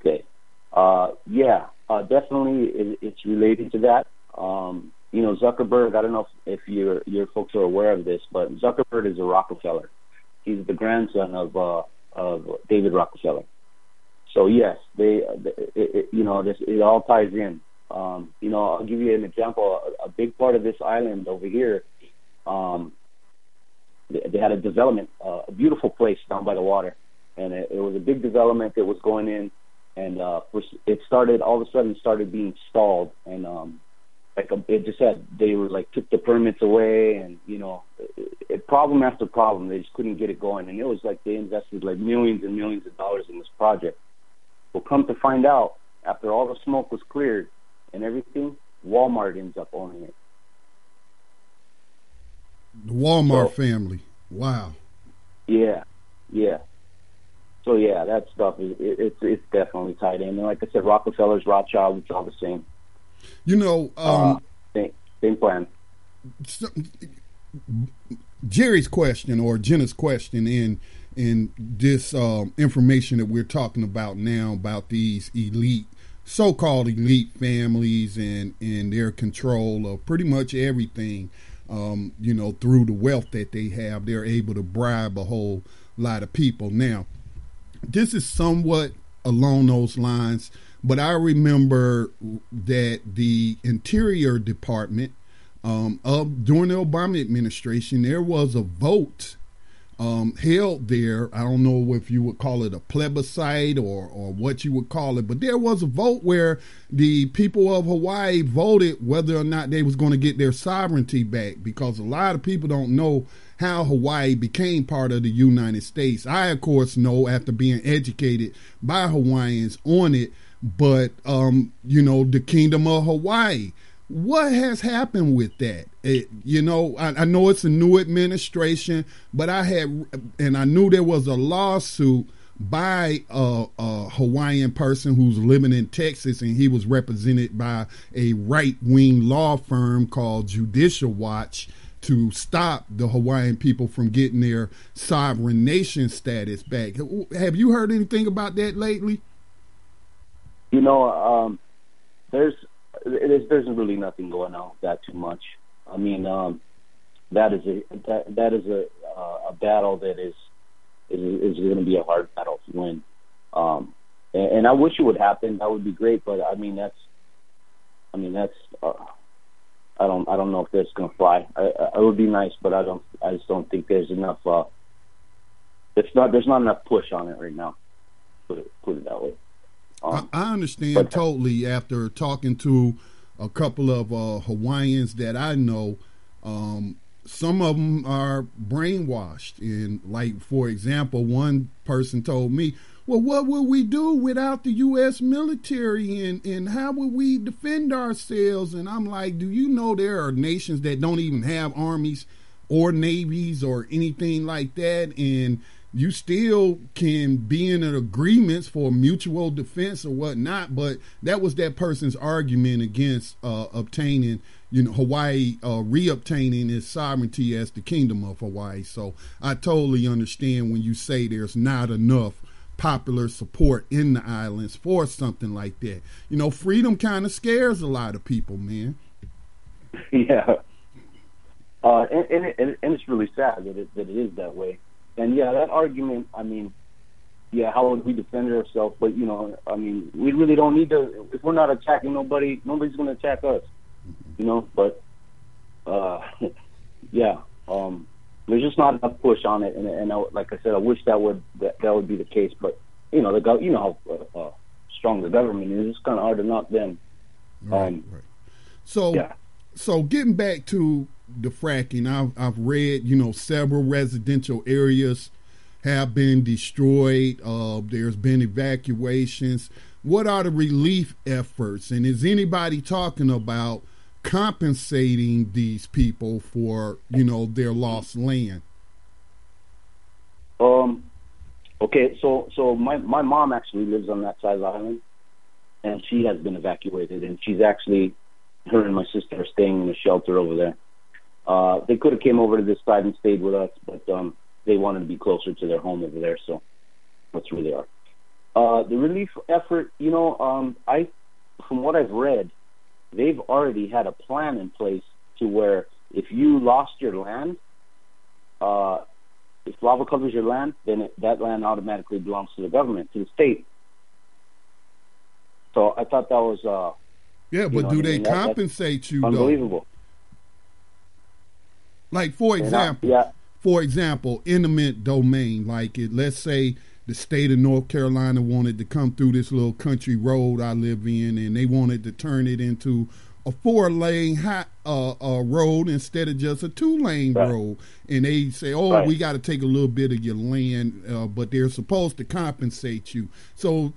Okay. Uh, yeah, uh, definitely it, it's related to that. Um, you know, Zuckerberg, I don't know if, if your your folks are aware of this, but Zuckerberg is a Rockefeller. He's the grandson of uh, of David Rockefeller. So yes, they, it, it, you know, this it all ties in. Um, you know, I'll give you an example. A, a big part of this island over here, um, they, they had a development, uh, a beautiful place down by the water, and it, it was a big development that was going in, and uh, it started all of a sudden started being stalled, and um, like a, it just said they were like took the permits away, and you know, it, it, problem after problem, they just couldn't get it going, and it was like they invested like millions and millions of dollars in this project. Well, come to find out, after all the smoke was cleared and everything, Walmart ends up owning it. The Walmart so, family. Wow. Yeah, yeah. So yeah, that stuff is it, it's it's definitely tied in. And like I said, Rockefellers, Rothschild, it's all the same. You know, um, uh, same, same plan. So, Jerry's question or Jenna's question in in this um, information that we're talking about now about these elite so-called elite families and and their control of pretty much everything um, you know through the wealth that they have they're able to bribe a whole lot of people now this is somewhat along those lines but i remember that the interior department um, of during the obama administration there was a vote um, held there. I don't know if you would call it a plebiscite or, or what you would call it, but there was a vote where the people of Hawaii voted whether or not they was going to get their sovereignty back because a lot of people don't know how Hawaii became part of the United States. I, of course, know after being educated by Hawaiians on it, but, um, you know, the Kingdom of Hawaii what has happened with that? It, you know, I, I, know it's a new administration, but I had, and I knew there was a lawsuit by a, a Hawaiian person who's living in Texas, and he was represented by a right wing law firm called Judicial Watch to stop the Hawaiian people from getting their sovereign nation status back. Have you heard anything about that lately? You know, um, there's there's, there's really nothing going on that too much. I mean, um, that is a that, that is a uh, a battle that is is, is going to be a hard battle to win. Um, and, and I wish it would happen. That would be great. But I mean, that's I mean that's uh, I don't I don't know if that's going to fly. I, I, it would be nice, but I don't I just don't think there's enough. Uh, it's not there's not enough push on it right now. Put it put it that way. Um, I, I, understand but, totally after talking to a couple of uh, Hawaiians that I know. Um, some of them are brainwashed. And, like, for example, one person told me, well, what would we do without the U.S. military and, and how would we defend ourselves? And I'm like, do you know there are nations that don't even have armies or navies or anything like that? And you still can be in an agreements for mutual defense or whatnot, but that was that person's argument against uh, obtaining, you know, Hawaii uh, reobtaining its sovereignty as the kingdom of Hawaii. So I totally understand when you say there's not enough popular support in the islands for something like that. You know, freedom kind of scares a lot of people, man. Yeah. Uh, and, and, and it's really sad that it, that it is that way. And yeah, that argument, I mean, yeah, how would we defend ourselves? But you know, I mean, we really don't need to. If we're not attacking nobody, nobody's going to attack us. You know, but uh, yeah, um, there's just not enough push on it. And, and I, like I said, I wish that would that, that would be the case. But you know, the go, you know how uh, uh, strong the government is. It's kind of hard to knock them. Right, um, right. So, yeah. so getting back to the fracking. I've, I've read, you know, several residential areas have been destroyed. Uh, there's been evacuations. What are the relief efforts? And is anybody talking about compensating these people for you know their lost land? Um. Okay, so so my my mom actually lives on that side of the island, and she has been evacuated, and she's actually her and my sister are staying in a shelter over there. Uh, they could have came over to this side and stayed with us, but um, they wanted to be closer to their home over there, so that's where they are. Uh, the relief effort, you know, um, I, from what I've read, they've already had a plan in place to where if you lost your land, uh, if lava covers your land, then it, that land automatically belongs to the government, to the state. So I thought that was uh, yeah, but do they that, compensate you? Unbelievable. Like for example, yeah. for example, eminent domain. Like it, let's say the state of North Carolina wanted to come through this little country road I live in, and they wanted to turn it into a four lane high, uh, uh, road instead of just a two lane right. road. And they say, oh, right. we got to take a little bit of your land, uh, but they're supposed to compensate you. So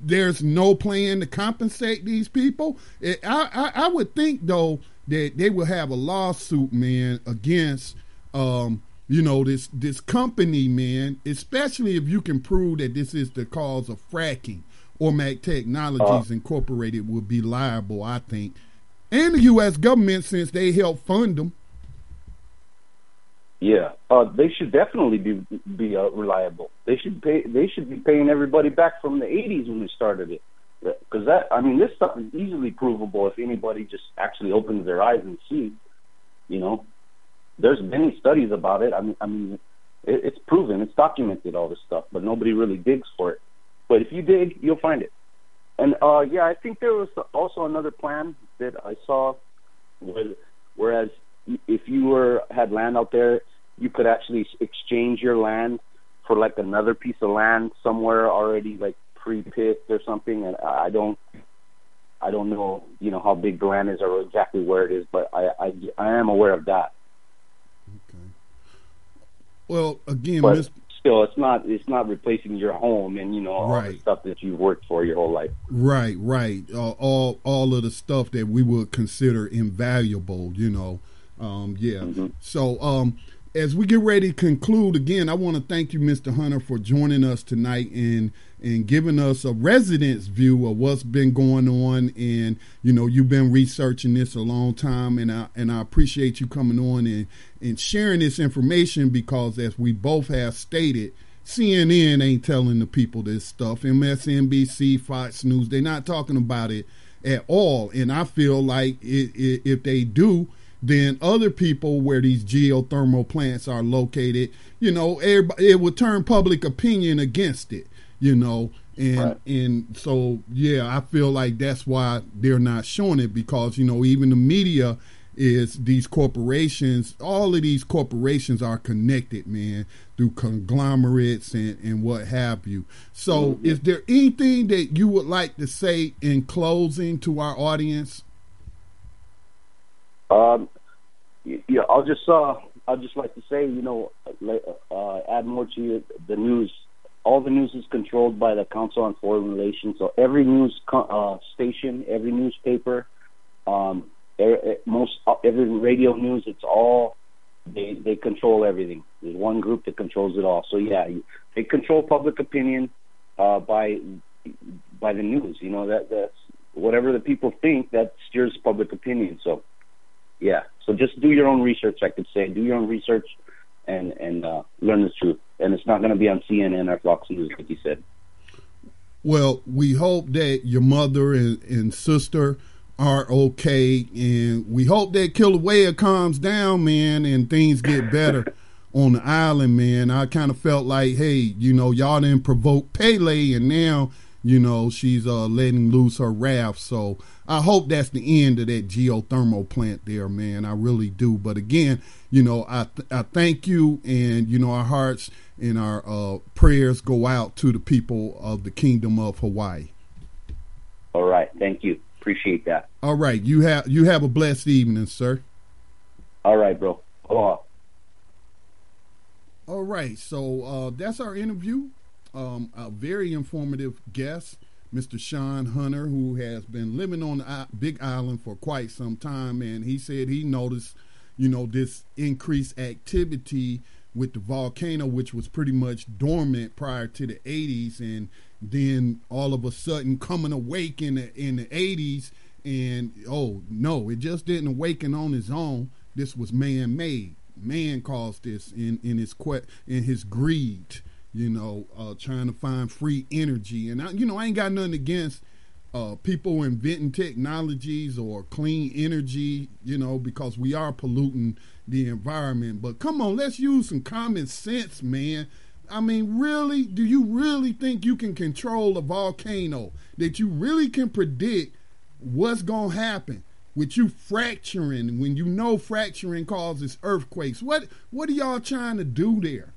there's no plan to compensate these people. It, I, I, I would think, though, that they will have a lawsuit, man, against. Um, you know this this company man especially if you can prove that this is the cause of fracking Ormat Technologies uh, Incorporated would be liable, I think, and the U.S. government since they help fund them. Yeah, uh, they should definitely be be uh, reliable. They should pay. They should be paying everybody back from the '80s when they started it, because that. I mean, this stuff is easily provable if anybody just actually opens their eyes and sees. You know, there's many studies about it. I mean, I mean, it, it's proven, it's documented, all this stuff, but nobody really digs for it. But if you dig, you'll find it. And uh, yeah, I think there was also another plan that I saw, where, whereas if you were had land out there, you could actually exchange your land for like another piece of land somewhere already like pre-picked or something. And I don't, I don't know, you know, how big the land is or exactly where it is, but I, I, I am aware of that. Okay. Well, again, but, Ms still it's not it's not replacing your home and you know all right. the stuff that you've worked for your whole life. Right, right. Uh, all all of the stuff that we would consider invaluable, you know. Um, yeah. Mm-hmm. So um, as we get ready to conclude, again, I want to thank you, Mr. Hunter, for joining us tonight and and giving us a resident's view of what's been going on. And you know, you've been researching this a long time, and I and I appreciate you coming on and and sharing this information because, as we both have stated, CNN ain't telling the people this stuff. MSNBC, Fox News, they're not talking about it at all. And I feel like it, it, if they do, then other people where these geothermal plants are located, you know, it would turn public opinion against it you know and right. and so yeah i feel like that's why they're not showing it because you know even the media is these corporations all of these corporations are connected man through conglomerates and and what have you so mm-hmm. is there anything that you would like to say in closing to our audience um yeah i'll just uh i'd just like to say you know uh, add more to the news all the news is controlled by the Council on Foreign Relations. So every news uh, station, every newspaper, um, most uh, every radio news, it's all they they control everything. There's one group that controls it all. So yeah, they control public opinion uh, by by the news. You know that that's whatever the people think that steers public opinion. So yeah, so just do your own research. I could say do your own research and and uh, learn the truth. And it's not going to be on CNN or Fox News, like you said. Well, we hope that your mother and, and sister are okay, and we hope that Kilauea calms down, man, and things get better on the island, man. I kind of felt like, hey, you know, y'all didn't provoke Pele, and now you know she's uh letting loose her wrath so i hope that's the end of that geothermal plant there man i really do but again you know i th- i thank you and you know our hearts and our uh prayers go out to the people of the kingdom of hawaii. All right. Thank you. Appreciate that. All right. You have you have a blessed evening sir. All right bro. Aloha. all right. So uh that's our interview. Um, a very informative guest, Mr. Sean Hunter, who has been living on the Big Island for quite some time, and he said he noticed, you know, this increased activity with the volcano, which was pretty much dormant prior to the 80s, and then all of a sudden coming awake in the in the 80s, and oh no, it just didn't awaken on its own. This was man-made. Man caused this in in his que- in his greed, you know, uh, trying to find free energy. And I, you know, I ain't got nothing against uh, people inventing technologies or clean energy, you know, because we are polluting the environment. But come on, let's use some common sense, man. I mean, really? Do you really think you can control a volcano? That you really can predict what's going to happen with you fracturing when you know fracturing causes earthquakes? What what are y'all trying to do there?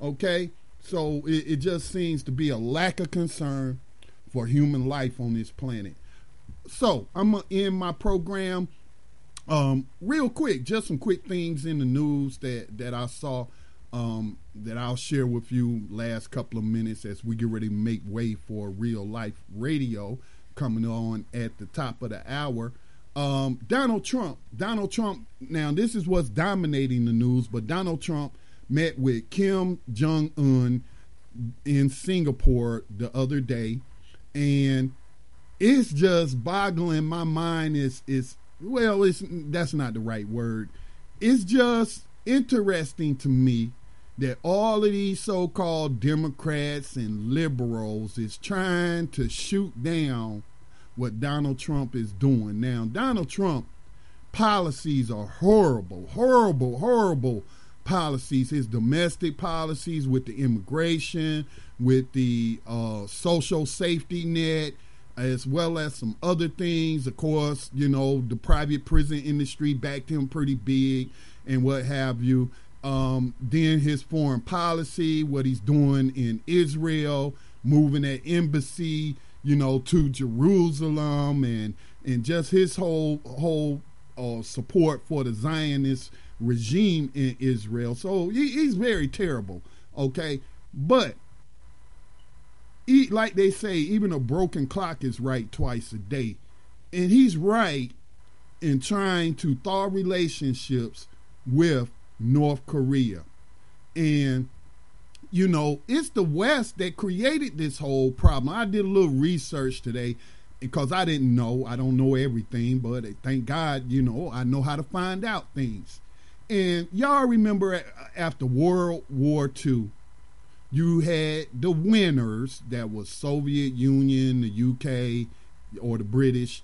Okay? So it, it just seems to be a lack of concern for human life on this planet. So I'm gonna end my program um, real quick. Just some quick things in the news that that I saw um, that I'll share with you last couple of minutes as we get ready to make way for real life radio coming on at the top of the hour. Um, Donald Trump. Donald Trump. Now this is what's dominating the news, but Donald Trump met with Kim Jong Un in Singapore the other day and it's just boggling my mind is is well it's that's not the right word. It's just interesting to me that all of these so-called democrats and liberals is trying to shoot down what Donald Trump is doing. Now Donald Trump policies are horrible horrible horrible policies. His domestic policies with the immigration with the uh, social safety net, as well as some other things. Of course, you know, the private prison industry backed him pretty big and what have you. Um, then his foreign policy, what he's doing in Israel, moving that embassy, you know, to Jerusalem, and and just his whole whole uh, support for the Zionist regime in Israel. So he, he's very terrible. Okay, but like they say, even a broken clock is right twice a day. And he's right in trying to thaw relationships with North Korea. And, you know, it's the West that created this whole problem. I did a little research today because I didn't know. I don't know everything, but thank God, you know, I know how to find out things. And y'all remember after World War II, you had the winners that was Soviet Union, the UK, or the British,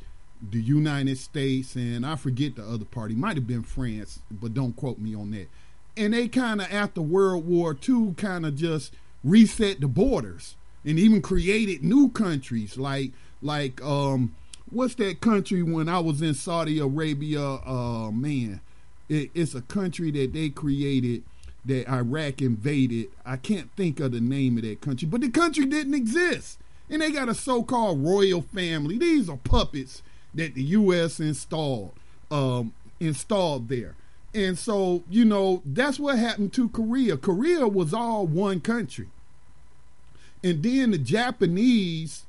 the United States, and I forget the other party. Might have been France, but don't quote me on that. And they kind of after World War II kind of just reset the borders and even created new countries like like um what's that country when I was in Saudi Arabia? Uh man, it, it's a country that they created that Iraq invaded. I can't think of the name of that country, but the country didn't exist. And they got a so called royal family. These are puppets that the U.S. installed, um, installed there. And so, you know, that's what happened to Korea. Korea was all one country. And then the Japanese,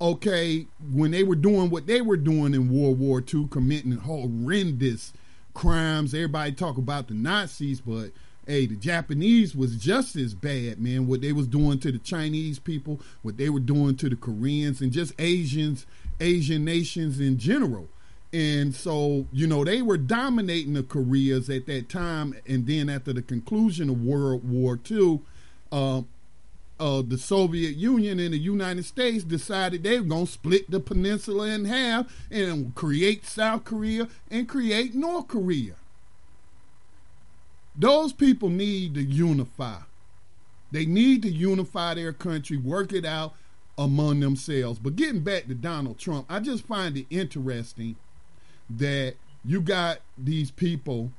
okay, when they were doing what they were doing in World War II, committing horrendous crimes, everybody talk about the Nazis, but hey, the Japanese was just as bad, man. What they was doing to the Chinese people, what they were doing to the Koreans, and just Asians, Asian nations in general. And so, you know, they were dominating the Koreas at that time. And then after the conclusion of World War II, uh, uh, the Soviet Union and the United States decided they were going to split the peninsula in half and create South Korea and create North Korea. Those people need to unify. They need to unify their country, work it out among themselves. But getting back to Donald Trump, I just find it interesting that you got these people,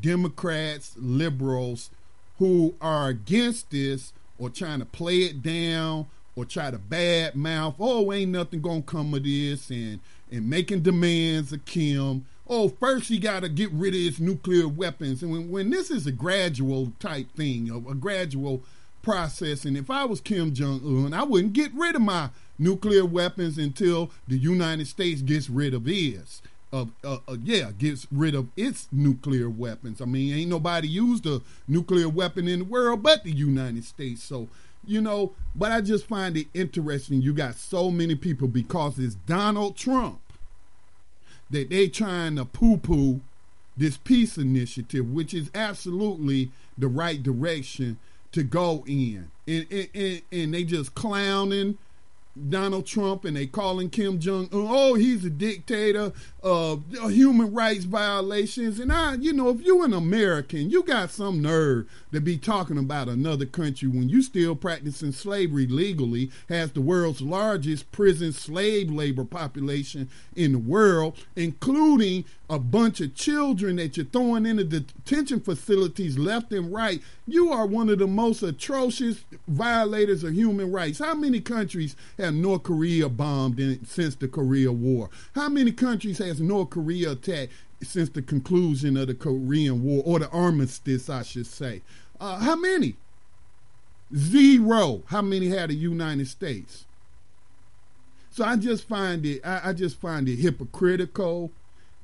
Democrats, liberals, who are against this or trying to play it down or try to bad mouth, oh, ain't nothing gonna come of this, and and making demands of Kim oh, first you got to get rid of his nuclear weapons. And when, when this is a gradual type thing, a, a gradual process, and if I was Kim Jong Un, I wouldn't get rid of my nuclear weapons until the United States gets rid of its. Of uh, uh, yeah, gets rid of its nuclear weapons. I mean, ain't nobody used a nuclear weapon in the world but the United States. So you know, but I just find it interesting. You got so many people because it's Donald Trump that they trying to poo poo this peace initiative, which is absolutely the right direction to go in. And, and, and, and they just clowning Donald Trump and they calling Kim Jong Un, oh, he's a dictator, uh, human rights violations. And I, you know, if you're an American, you got some nerve to be talking about another country when you still practicing slavery legally, has the world's largest prison slave labor population in the world, including a bunch of children that you're throwing into detention facilities left and right. You are one of the most atrocious violators of human rights. How many countries have North Korea bombed in, since the Korea War? How many countries has North Korea attacked since the conclusion of the Korean War, or the armistice, I should say? Uh, how many? Zero. How many had the United States? So I just find it, I, I just find it hypocritical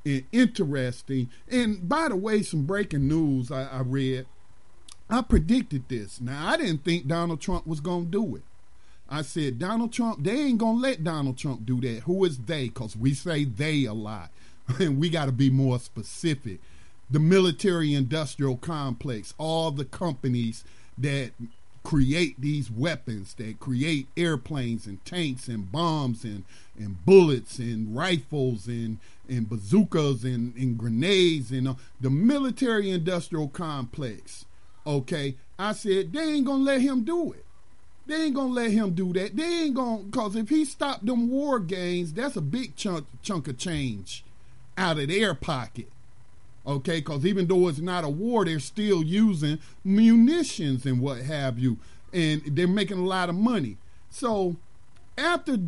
and interesting. And by the way, some breaking news I, I read. I predicted this. Now I didn't think Donald Trump was gonna do it. I said Donald Trump, they ain't gonna let Donald Trump do that. Who is they? Because we say they a lot, and we got to be more specific. The military industrial complex, all the companies that create these weapons that create airplanes and tanks and bombs and, and bullets and rifles and, and bazookas and, and grenades and uh, the military industrial complex. Okay, I said they ain't gonna let him do it. They ain't gonna let him do that. They ain't gonna cause if he stopped them war games, that's a big chunk chunk of change out of their pocket okay? Because even though it's not a war, they're still using munitions and what have you, and they're making a lot of money. So after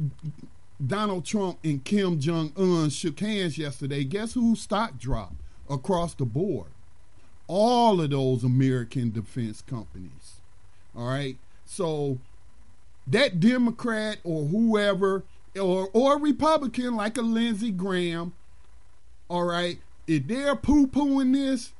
Donald Trump and Kim Jong Un shook hands yesterday, guess who stock dropped across the board? All of those American defense companies. All right. So that Democrat or whoever or or Republican like a Lindsey Graham, all right, if they're poo pooing this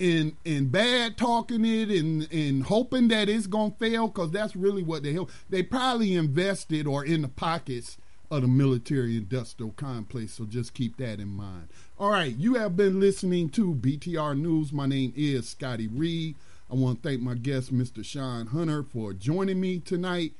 and and bad talking it and and hoping that it's gonna fail, because that's really what they help. they probably invested or in the pockets of the military industrial complex. So just keep that in mind. All right, you have been listening to BTR News. My name is Scotty Reed. I want to thank my guest, Mr. Sean Hunter, for joining me tonight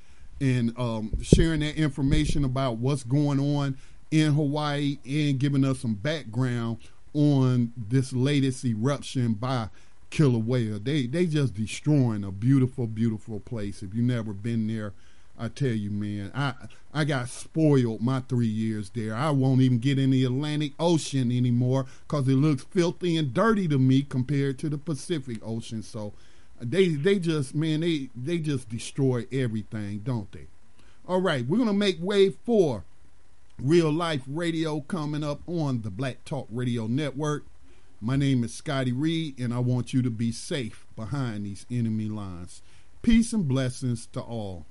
and um, sharing that information about what's going on in Hawaii and giving us some background on this latest eruption by Kilauea. They they just destroying a beautiful, beautiful place. If you never been there, I tell you, man, I I got spoiled my three years there. I won't even get in the Atlantic Ocean anymore because it looks filthy and dirty to me compared to the Pacific Ocean. So they they just man they they just destroy everything, don't they? All right, we're gonna make way for Real Life Radio coming up on the Black Talk Radio Network. My name is Scotty Reed, and I want you to be safe behind these enemy lines. Peace and blessings to all.